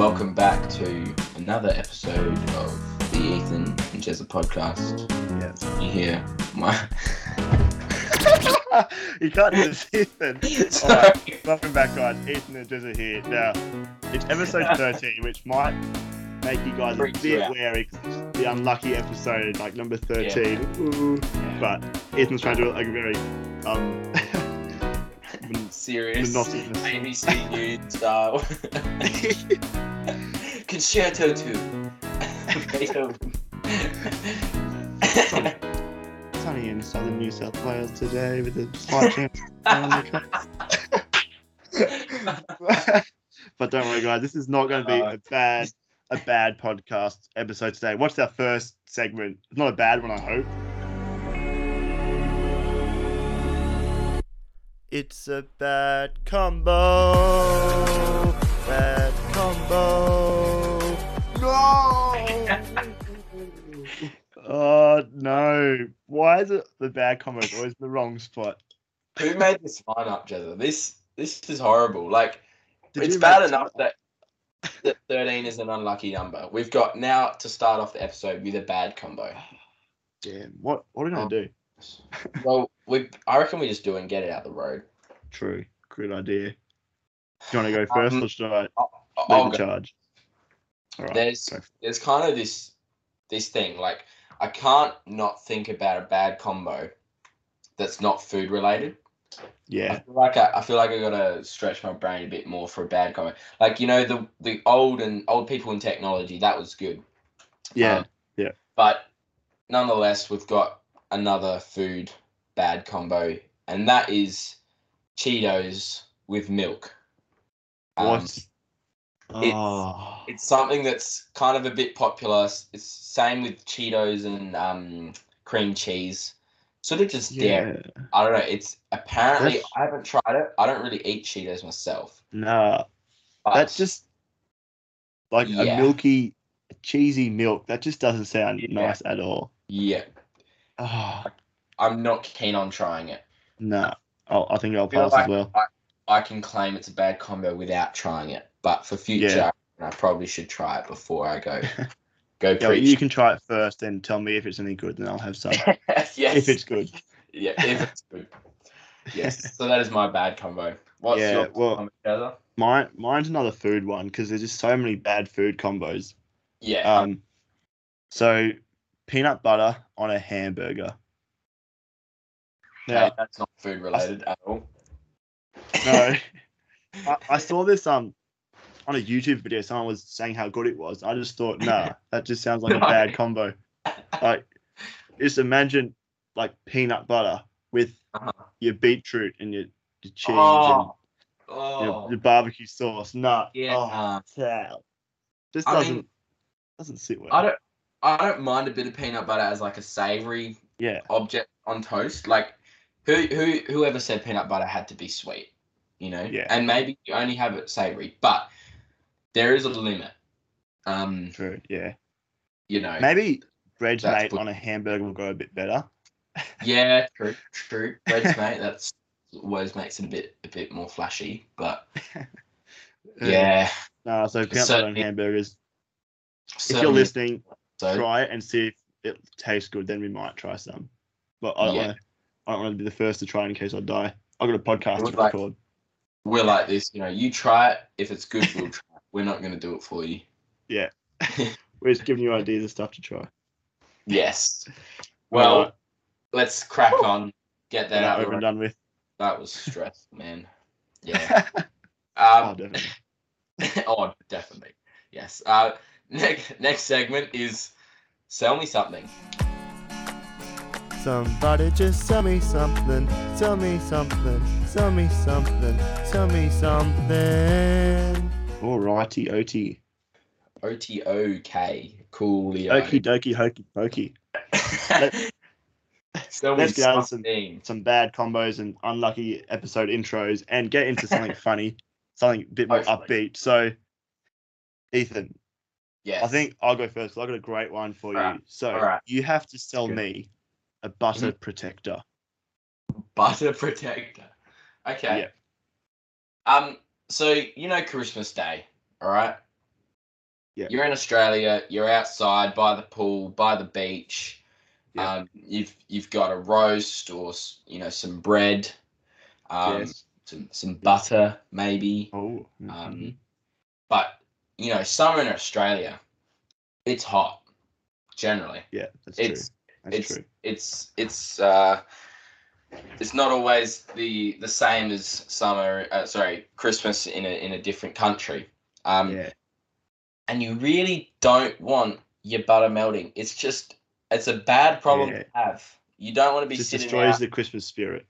welcome back to another episode of the Ethan and Jezza podcast. Yes. You hear my. you can't do this, Ethan. Sorry. Alright, welcome back, guys. Ethan and Jezza here. Now, it's episode 13, which might make you guys a Freaks you bit out. wary 'cause it's the unlucky episode, like number 13. Ooh. But But Ethan's trying to do it like a very um serious monotonous. ABC News style. Concerto 2. Beethoven. sunny in southern New South Wales today with a slight chance. but don't worry, guys. This is not going to be Uh, a bad, a bad podcast episode today. What's our first segment? It's not a bad one, I hope. It's a bad combo. Bad combo. No. oh no! Why is it the bad combo is always the wrong spot? Who made this lineup, Jezza? This this is horrible. Like Did it's bad enough that, that 13 is an unlucky number. We've got now to start off the episode with a bad combo. Damn. What? What are we gonna um, do? Well, we I reckon we just do it and get it out the road. True. Good idea. Do you want to go first, Um, or should I I'll, lead the charge? Right. There's there's kind of this this thing like I can't not think about a bad combo that's not food related. I Yeah. feel like I, I feel like I gotta stretch my brain a bit more for a bad combo. Like you know the the old and old people in technology that was good. Yeah. Um, But nonetheless, we've got another food bad combo, and that is Cheetos with milk. Um, what? it's- oh. It's something that's kind of a bit popular. It's same with Cheetos and um, cream cheese. Sort of just yeah. I don't know. It's apparently That's- I haven't tried it. I don't really eat Cheetos myself. Nah. But That's just like Yeah. a milky, cheesy milk. That just doesn't sound Yeah. nice at all. yeah. Oh, I'm not keen on trying it. No, I'll, I think I'll pass like as well. I can claim it's a bad combo without trying it. But for future, Yeah. I probably should try it before I go go Yeah, preach. you can try it first and tell me if it's any good, and I'll have some. yes. if it's good. yeah, if it's good. Yes. so that is my bad combo. What's Yeah, your well- combo? Mine, mine's another food one because there's just so many bad food combos. Yeah. Um, so peanut butter on a hamburger. Okay, Now, that's not food related at all. no, I, I saw this um on a YouTube video. Someone was saying how good it was. I just thought, nah, that just sounds like a bad combo. Like, just imagine like peanut butter with Uh-huh. your beetroot and your, your cheese Oh, and oh. your, your barbecue sauce. Nah, Yeah. oh, cow. Just I doesn't mean, doesn't sit well. I don't. I don't mind a bit of peanut butter as like a savory yeah, object on toast. Like, who who whoever said peanut butter had to be sweet, you know? Yeah. And maybe you only have it savory, but there is a limit. Um, true. Yeah, you know. maybe bread's made good. on a hamburger will go a bit better. Yeah, true, true. Bread's mate. That's always makes it a bit a bit more flashy, but yeah. No, so peanut butter on hamburgers. If you're listening, so. try it and see if it tastes good. Then we might try some. But I don't Yeah. want to. I don't want to be the first to try in case I die. I've got a podcast Would to like- record. We're like this, you know. You try it. If it's good, we'll try. it. We're not going to do it for you. Yeah. we're just giving you ideas of stuff to try. Yes. Well, Alright, let's crack on. Get that get out. over and done with. That was stress, man. Yeah. oh, Um, definitely. oh, definitely. Yes. Uh, next next segment is sell me something. Somebody just sell me something. Sell me something. Sell me something. Sell me something. Alrighty, Oti. O T O K. Coolio. Okie dokie, hokey pokey. sell me let's get out some- Some bad combos and unlucky episode intros and get into something funny, something a bit more Hopefully. upbeat. So, Ethan, Yes. I think I'll go first. I got a great one for you. Alright, So alright. you have to sell Good. me a butter Mm-hmm. protector. butter protector. Okay. Yeah. Um. So you know Christmas Day, all right? Yeah. You're in Australia. You're outside by the pool, by the beach. Yeah. Um, you've you've got a roast or you know some bread, um, yes. some some butter maybe. Oh. mhm. Um, but you know, summer in Australia, it's hot. Generally, yeah, that's it's true. That's it's true. it's it's uh, it's not always the the same as summer. Uh, sorry, Christmas in a in a different country. Um, yeah. and you really don't want your butter melting. It's just it's a bad problem Yeah. to have. You don't want to be Just sitting destroys the Christmas spirit.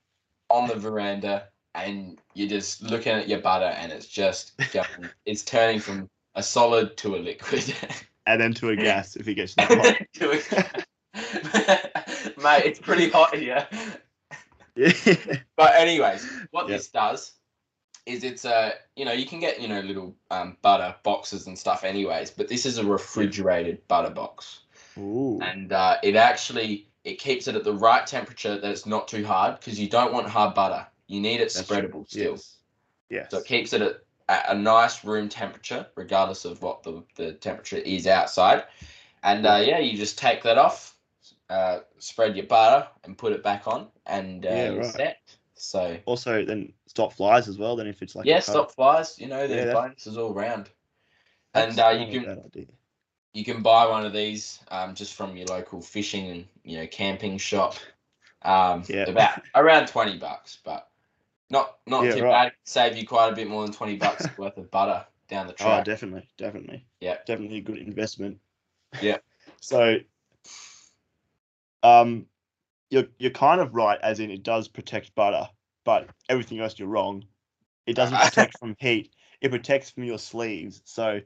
on the veranda and you're just looking at your butter and it's just going, it's turning from a solid to a liquid. And then to a gas if it gets that hot. Mate, it's pretty hot here. Yeah. But anyways, what Yep. this does is it's a you know you can get you know little um, butter boxes and stuff anyways, but this is a refrigerated butter box, Ooh. and uh, it actually it keeps it at the right temperature that it's not too hard because you don't want hard butter. You need it That's spreadable true. still, Yes. Yes. so it keeps it at, at a nice room temperature regardless of what the, the temperature is outside. And uh, yeah, you just take that off, uh, spread your butter, and put it back on, and uh, Yeah, right. set. So Also, then stop flies as well. Then if it's like yeah, stop flies. You know, Yeah, there's that's- bonuses all round. And uh, you can you can buy one of these um, just from your local fishing and you know camping shop. Um, Yeah. about around twenty bucks, but not not Yeah, too right. bad. Save you quite a bit more than twenty bucks worth of butter down the Oh, track. definitely, definitely. Yeah. definitely a good investment. Yeah. So, um, you're you're kind of right, as in it does protect butter, but everything else you're wrong. It doesn't protect from heat. It protects from your sleeves. So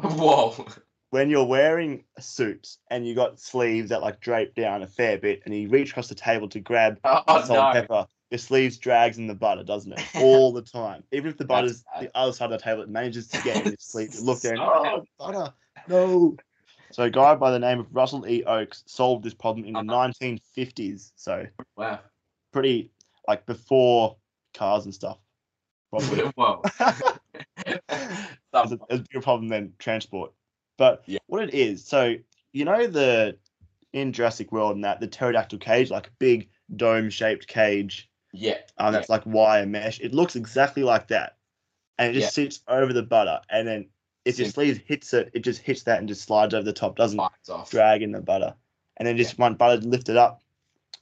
Whoa. when you're wearing suits and you got sleeves that like drape down a fair bit, and you reach across the table to grab Oh, salt and pepper, your sleeves drags in the butter, doesn't it? All the time. Even if the butter's the other side of the table, it manages to get in your sleeve. You look there and oh, butter, no. So a guy by the name of Russell E. Oakes solved this problem in the Uh-huh. 1950s. So Wow. pretty like before cars and stuff. Probably. Whoa. it's, a, a bigger problem than transport. But Yeah. what it is, so you know the in Jurassic World and that the pterodactyl cage, like a big dome shaped cage, yeah. um, that's like wire mesh. It looks exactly like that, and it just sits over the butter. And then if your sleeve hits it, it just hits that and just slides over the top. Doesn't drag in the butter. And then just one butter, lift it up,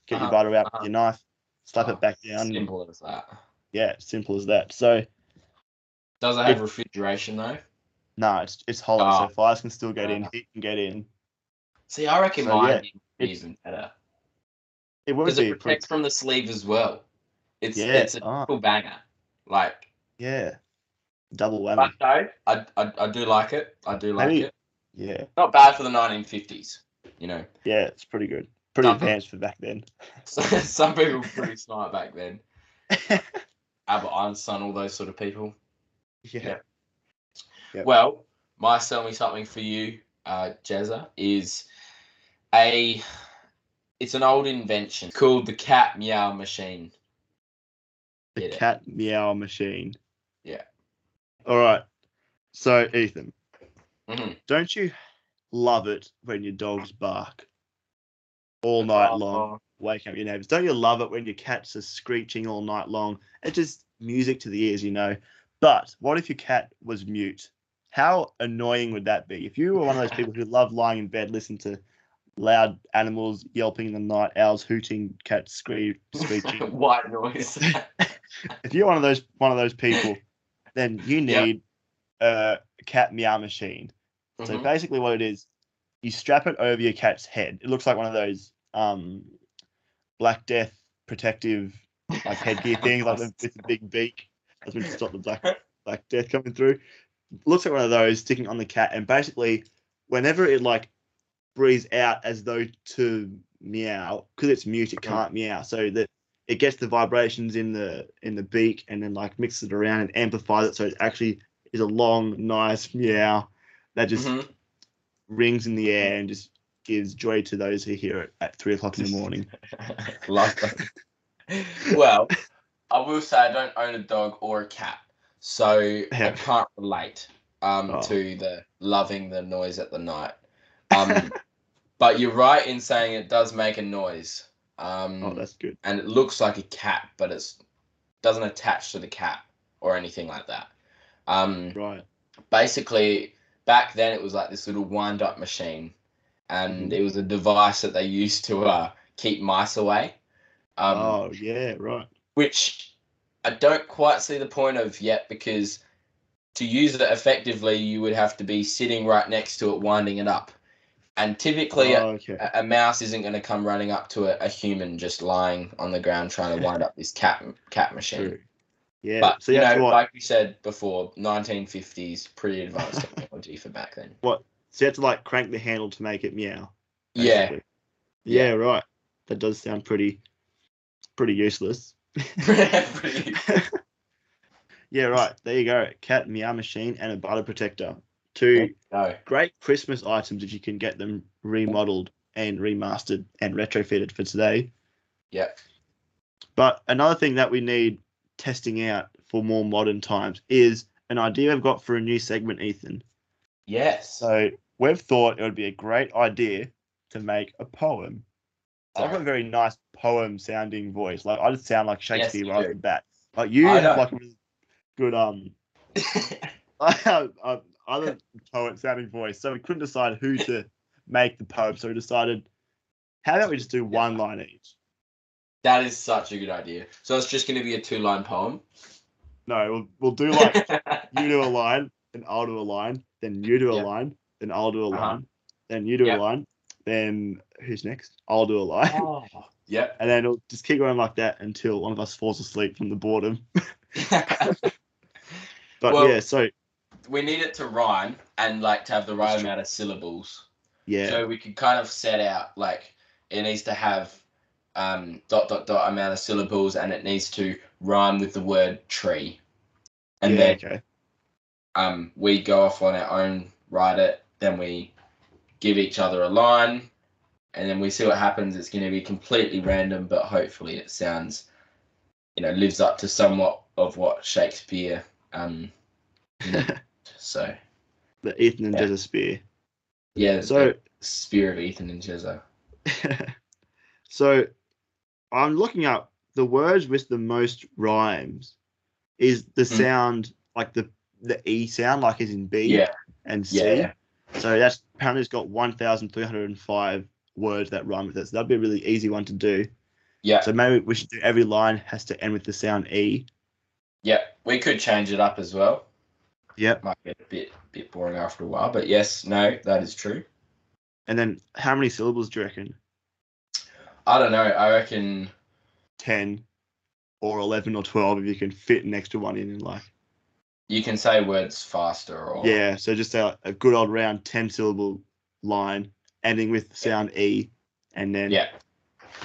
get Uh-huh, your butter out uh-huh. with your knife, slap Oh, it back down. Simple as that. Yeah, simple as that. So Does it have It- refrigeration though? no, it's it's hollow, Ah. so fires can still get in, Ah. heat can get in. See, I reckon So, mine yeah, it's- even better It would because be it pretty, protects from the sleeve as well. It's yeah, it's a triple banger. Like, yeah, double whammy. but no, I, I I do like it. I do like Maybe- it. Yeah, Not bad for the 1950s. You know, yeah, it's pretty good, pretty Uh-huh. advanced for back then. some people were pretty smart back then. Albert Einstein, all those sort of people. yeah, Yep. Well, my sell me something for you, uh, Jezza, is a it's an old invention called the cat meow machine. the Get it? cat meow machine. All right. So Ethan, Mhm. don't you love it when your dogs bark all night long? Waking up your neighbors. Don't you love it when your cats are screeching all night long? It's just music to the ears, you know. But what if your cat was mute? How annoying would that be? If you were one of those people who love lying in bed, listen to loud animals yelping in the night, owls hooting, cats scree- screeching. White noise. if you're one of those one of those people, then you Yep. need a cat meow machine. So Mhm. basically, what it is, you strap it over your cat's head. It looks like one of those um, Black Death protective like headgear things, like with the big beak. That's to stop the Black Black Death coming through. Looks like one of those sticking on the cat, and basically, whenever it like breathes out as though to meow, because it's mute, it Mm. can't meow. So that it gets the vibrations in the in the beak, and then like mixes it around and amplifies it, so it actually is a long, nice meow that just Mhm. rings in the air and just gives joy to those who hear it at three o'clock in the morning. Love that. well, I will say I don't own a dog or a cat, so I can't relate. um, Oh. to the loving the noise at the night. Um, but you're right in saying it does make a noise. Um, Oh, that's good. and it looks like a cat, but it's doesn't attach to the cat or anything like that. Um, Right. basically, back then it was like this little wind-up machine, and Mhm. it was a device that they used to uh, keep mice away. Um, oh, yeah, right. which I don't quite see the point of yet because to use it effectively, you would have to be sitting right next to it, winding it up. And typically, Oh, okay. a, a mouse isn't going to come running up to a, a human just lying on the ground trying to wind up this cat cat machine. True. Yeah. But so you know, what. like we said before, 1950s, pretty advanced technology for back then. What? So you have to like crank the handle to make it meow. Yeah, basically. Yeah, right. That does sound pretty, pretty useless. pretty. Yeah, right. There you go. Cat meow machine and a butter protector. Two great Christmas items if you can get them remodeled and remastered and retrofitted for today. Yeah. But another thing that we need testing out for more modern times is an idea I've got for a new segment, Ethan. Yes. So we've thought it would be a great idea to make a poem. I've got a very nice poem sounding voice. Like I just sound like Shakespeare you right off the bat. Like you I have like a really good um uh, other poet sounding voice. So we couldn't decide who to make the poem. So we decided how about we just do one line each? that is such a good idea. So it's just going to be a two-line poem. No, we'll we'll do like you do a line, then I'll do a line, then you do a Yeah. line, then I'll do a Uh-huh. line, then you do Yeah. a line, then who's next? I'll do a line. oh. Yep. And then it'll just keep going like that until one of us falls asleep from the boredom. But Well- yeah, so we need it to rhyme and like to have the right amount of syllables. yeah, So we could kind of set out like it needs to have um, dot dot dot amount of syllables and it needs to rhyme with the word tree. And yeah, then okay. um, we go off on our own, write it, then we give each other a line, and then we see what happens. It's going to be completely random, but hopefully it sounds, you know, lives up to somewhat of what Shakespeare. Um, so the Ethan and Yeah. Jezza spear. yeah, So spear of Ethan and Jezza. so I'm looking up the words with the most rhymes is the Hmm. sound like the the E sound like is in B Yeah, and C. yeah, So that's apparently it's got 1,305 words that rhyme with it. So that'd be a really easy one to do. yeah, So maybe we should do every line has to end with the sound E. yeah. We could change it up as well. Yep. Might get a bit bit boring after a while, but yes, no, that is true. And then how many syllables do you reckon? I don't know. I reckon 10 or 11 or 12 if you can fit an extra one in and like you can say words faster or yeah so just a, a good old round 10 syllable line ending with the sound e and then yeah.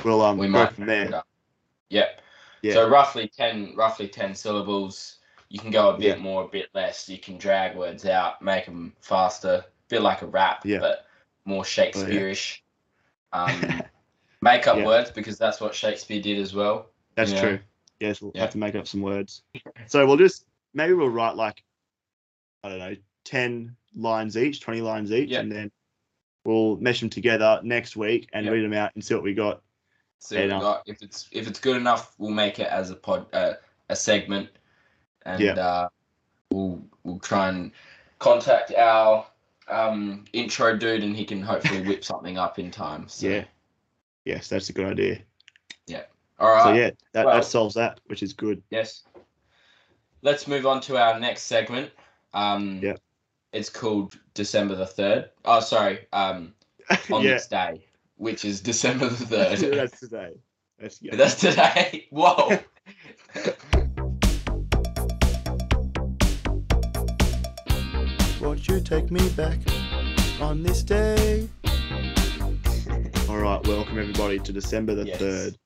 we'll um we go might from there. Yep. yeah So roughly ten, roughly ten syllables. You can go a bit Yeah. more, a bit less. You can drag words out, make them faster, bit like a rap, Yeah. Oh, but more Shakespeareish. Um, make up Yeah. words because that's what Shakespeare did as well. that's yeah. true yes we'll Yeah. have to make up some words so we'll just maybe we'll write like i don't know 10 lines each 20 lines each Yeah. and then we'll mesh them together next week and Yeah. read them out and see what we got See what we got. If it's if it's good enough, we'll make it as a pod, uh, a segment, and Yeah. uh, we'll we'll try and contact our um, intro dude, and he can hopefully whip something up in time. So. yeah yes that's a good idea Yeah. All right. so yeah that, well- that solves that which is good Yes. Let's move on to our next segment. Um, Yep. It's called December the third. Oh, sorry. Um, on yeah this day, which is December the third. that's today that's, yeah. That's today. Whoa. Won't you take me back on this day? All right, welcome everybody to December the Yes. third.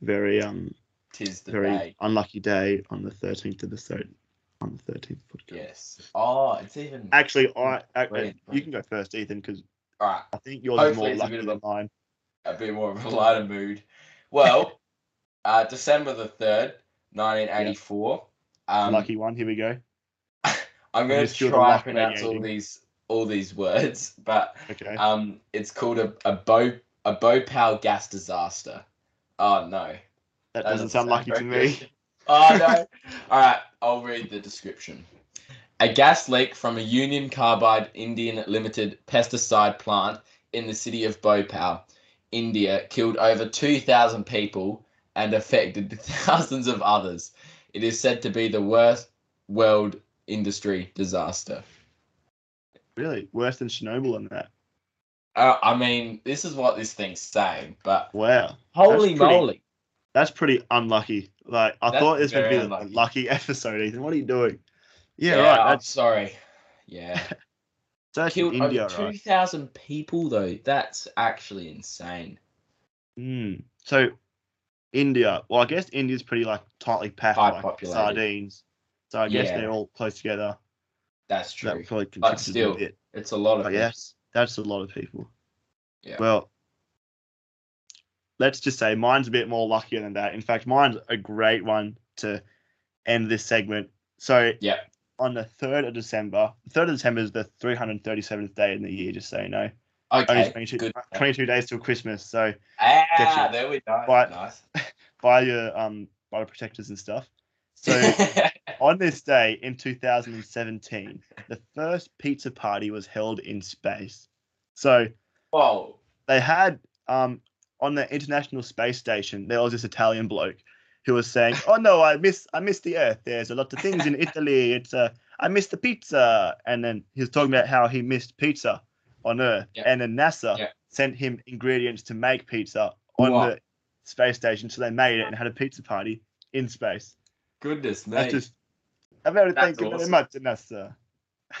Very um, Tis the very day. unlucky day on the thirteenth of the third, on the thirteenth podcast. Yes. Oh, it's even. Actually, I, I Brilliant, you can go first, Ethan, because All right. I think yours is Hopefully more it's a lucky bit than of mine. A bit more of a lighter mood. Well, uh, December the third, nineteen eighty-four. Um, Lucky one. Here we go. I'm going to just feel the try and pronounce all these all these words, but Okay. um, it's called a a bow a Bhopal gas disaster. Oh no, that doesn't sound lucky to me. Oh no. All right, I'll read the description. A gas leak from a Union Carbide Indian Limited pesticide plant in the city of Bhopal, India, killed over 2,000 people and affected thousands of others. It is said to be the worst world industry disaster. Really? Worse than Chernobyl and that. Uh, I mean, this is what this thing's saying, but Wow. holy pretty- moly. That's pretty unlucky. Like I That's thought this would be a lucky episode, Ethan. What are you doing? Yeah, Yeah, right. I'm sorry. Yeah. so that's in Killed India, over right? 2,000 people, though. That's actually insane. Mm. So India. Well, I guess India's pretty like tightly packed, High like populated. sardines. So I guess Yeah. they're all close together. That's true. that probably But still, a bit. it's a lot of yes, that's a lot of people. Yeah. Well, let's just say mine's a bit more luckier than that. In fact, mine's a great one to end this segment. So Yeah. on the third of December, the third of December is the 337th day in the year, just so you know. Only Okay. 22, Good. 22 days till Christmas. So Ah, there we go. But- nice. buy your um buy the protectors and stuff. So on this day in 2017, the first pizza party was held in space. So Whoa. they had um on the International Space Station there was this Italian bloke who was saying, "Oh no, I miss I miss the Earth. There's a lot of things in Italy. It's uh, I miss the pizza." And then he was talking about how he missed pizza on Earth, Yeah. and then NASA Yeah. sent him ingredients to make pizza on Wow. the space station, so they made it and had a pizza party in space. Goodness me. That's just. I very That's thank you very awesome. much, NASA.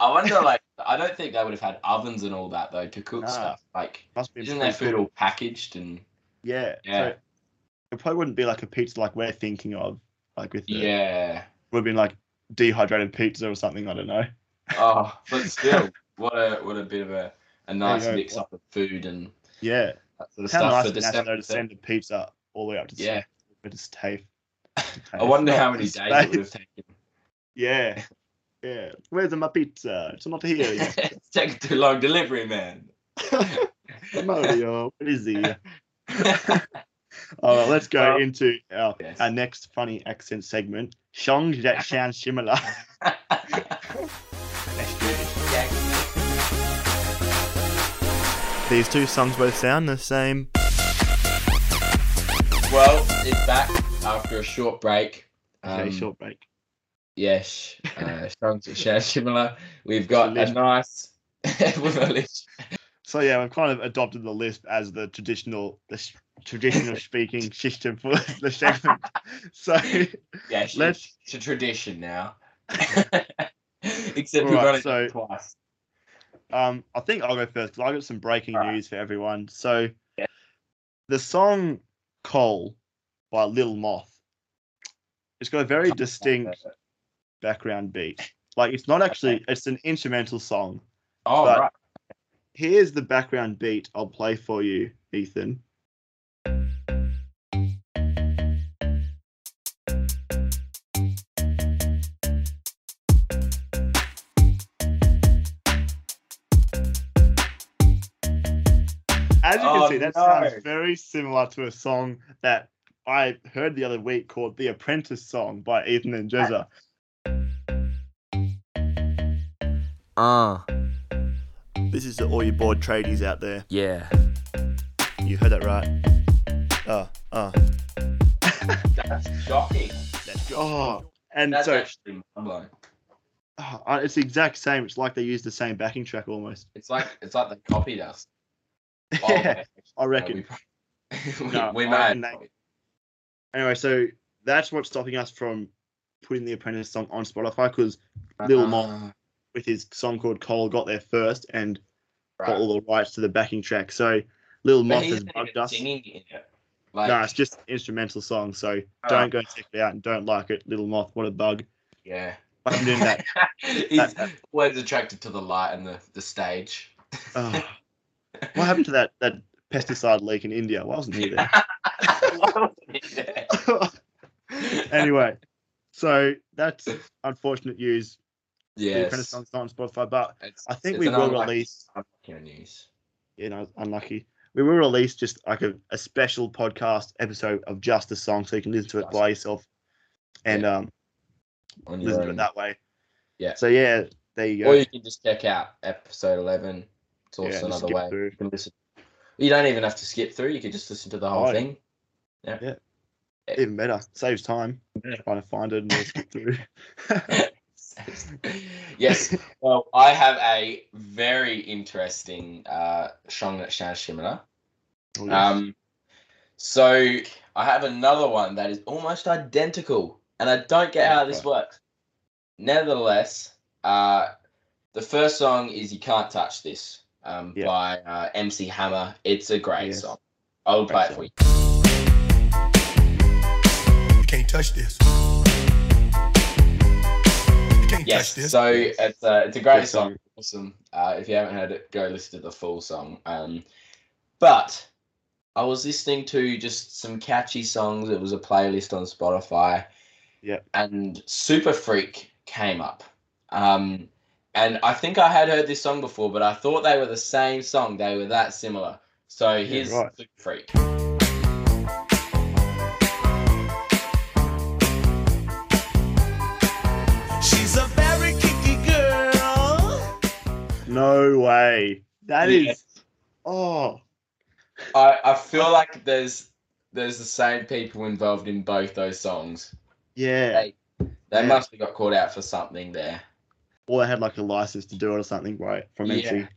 I wonder, like, I don't think they would have had ovens and all that though to cook Nah. stuff. Like, Must be isn't their food all packaged and Yeah. Yeah. So it probably wouldn't be like a pizza like we're thinking of, like with the yeah? would have been like dehydrated pizza or something. I don't know. Oh, but still, what a what a bit of a, a nice go. mix up of food and Yeah, that sort of how stuff nice for December. to send a pizza all the way up to Yeah. to taste. I wonder how many days it would have taken. Yeah, yeah. Where's my pizza? It's not here it's taking too long. Delivery man. Mario, what is he? All right, let's go Well, into our, yes. our next funny accent segment. Shong that Shan similar. Let's do this. These two songs both sound the same. well, it's back after a short break. Okay, Um, short break. Yes, uh, songs share similar. We've got a list. nice with a list. So yeah, we've kind of adopted the lisp as the traditional, the sh- traditional speaking system for the segment. So Yeah, it's, Let's- it's a tradition now. Except we've Alright, only so- it twice. um, I think I'll go first because I got some breaking news for everyone. So Yeah. the song "Coal" by Lil Moth, it's got a very distinct background beat. Like it's not actually, it's an instrumental song. Oh, right. Here's the background beat I'll play for you, Ethan. As you Oh, can see, that no. sounds very similar to a song that I heard the other week called The Apprentice Song by Ethan and Jezza. Uh, This is to all you bored tradies out there. yeah. You heard that right. Uh, uh. That's shocking. that's Oh, and That's so actually mind blowing. oh, uh, it's the exact same. It's like they used the same backing track almost. It's like it's like they copied us. Oh, yeah, I no, reckon. We, we, No, we I may reckon have they- Anyway, so that's what's stopping us from putting the Apprentice song on Spotify because Lil Moth Ah, with his song called Cole got there first and right. got all the rights to the backing track. So Lil But Moth has bugged us. singing in it. Like, no, it's just instrumental song. So Oh. don't go check it out and don't like it. Little Moth, what a bug. yeah. Happened in that? He's that- always attracted to the light and the, the stage. Oh. What happened to that that pesticide leak in India? Why wasn't he? Why wasn't he there? anyway, So that's unfortunate news. The Yes. Apprentice song's not on Spotify, but It's- I think we will release. unlucky news. You know, unlucky. We will release just like a, a special podcast episode of just the song, so you can listen to it by yourself and um on your listen to it that way. Yeah. So yeah, there you go. Or you can just check out episode 11. It's also Yeah, another way. through. You can listen. You don't even have to skip through. You could just listen to the whole Oh, thing. Even better, saves time Yeah. trying to find it and just skip through. yes. Well, I have a very interesting uh, Shong Shan Shimmer. Oh, yes. Um, so I have another one that is almost identical, and I don't get how this works. Nevertheless, uh, the first song is "You Can't Touch This" um, Yeah. by uh, MC Hammer. It's a great Yes. song. I will play it for you. You can't touch this. You can't Yes. touch this. So it's a it's a great Good song. song. Awesome. Uh, if you haven't heard it, go listen to the full song. Um, but I was listening to just some catchy songs. It was a playlist on Spotify. Yep. And Super Freak came up. Um, and I think I had heard this song before, but I thought they were the same song. They were that similar. So here's right. Super Freak. That is. Oh, I, I feel like there's there's the same people involved in both those songs. yeah. They, they Yeah. must have got caught out for something there. Or they had like a license to do it or something, right? From Yeah. MC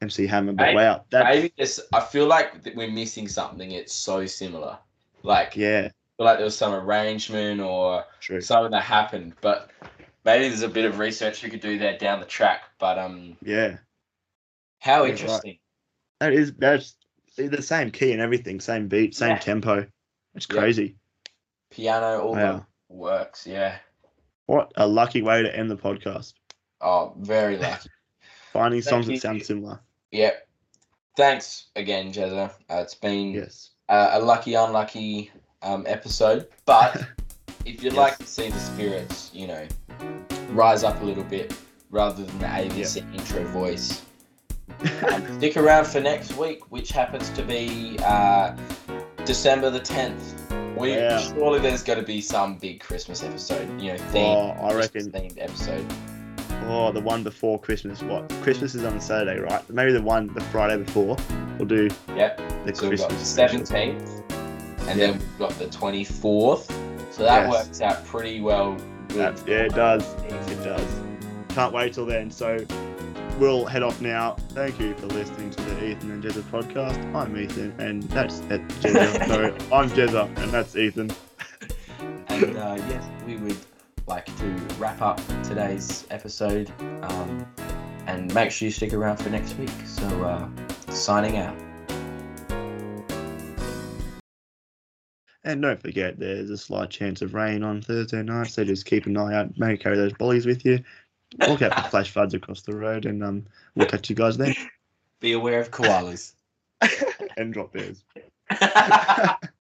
MC Hammer. But Maybe- wow, Maybe this. I feel like we're missing something. It's so similar. Like, I yeah, feel like there was some arrangement or true. something that happened, but maybe there's a bit of research we could do there down the track. But um, Yeah, how right. interesting. that is that's the same key and everything, same beat, same Yeah. tempo. It's Yeah. crazy. Piano, all Wow. works. Yeah. What a lucky way to end the podcast. Oh, very lucky. Finding Thank songs that sound similar. yep. Thanks again, Jezza. Uh, it's been Yes. uh, a lucky, unlucky um, episode. But if you'd Yes. like to see the spirits, you know, rise up a little bit rather than the ABC intro voice, stick around for next week, which happens to be uh, December the 10th. We, Yeah. Surely there's going to be some big Christmas episode, you know, Oh, themed, I reckon. themed episode. Oh, the one before Christmas. What? Christmas is on the Saturday, right? Maybe the one the Friday before. We'll do Yep. the So we've got the Christmas. 17th, and then we've got the 24th. So that Yes. works out pretty well. Yeah, it does. It does. Can't wait till then. So we'll head off now. Thank you for listening to the Ethan and Jezza podcast. I'm Ethan, and that's uh, Jezza. no, I'm Jezza, and that's Ethan. And uh, yes, we would like to wrap up today's episode. Um, and make sure you stick around for next week. So, uh, signing out. And don't forget, there's a slight chance of rain on Thursday night, so just keep an eye out. Maybe carry those bollies with you. Look out for flash floods across the road, and um, we'll catch you guys then. Be aware of koalas. and drop bears.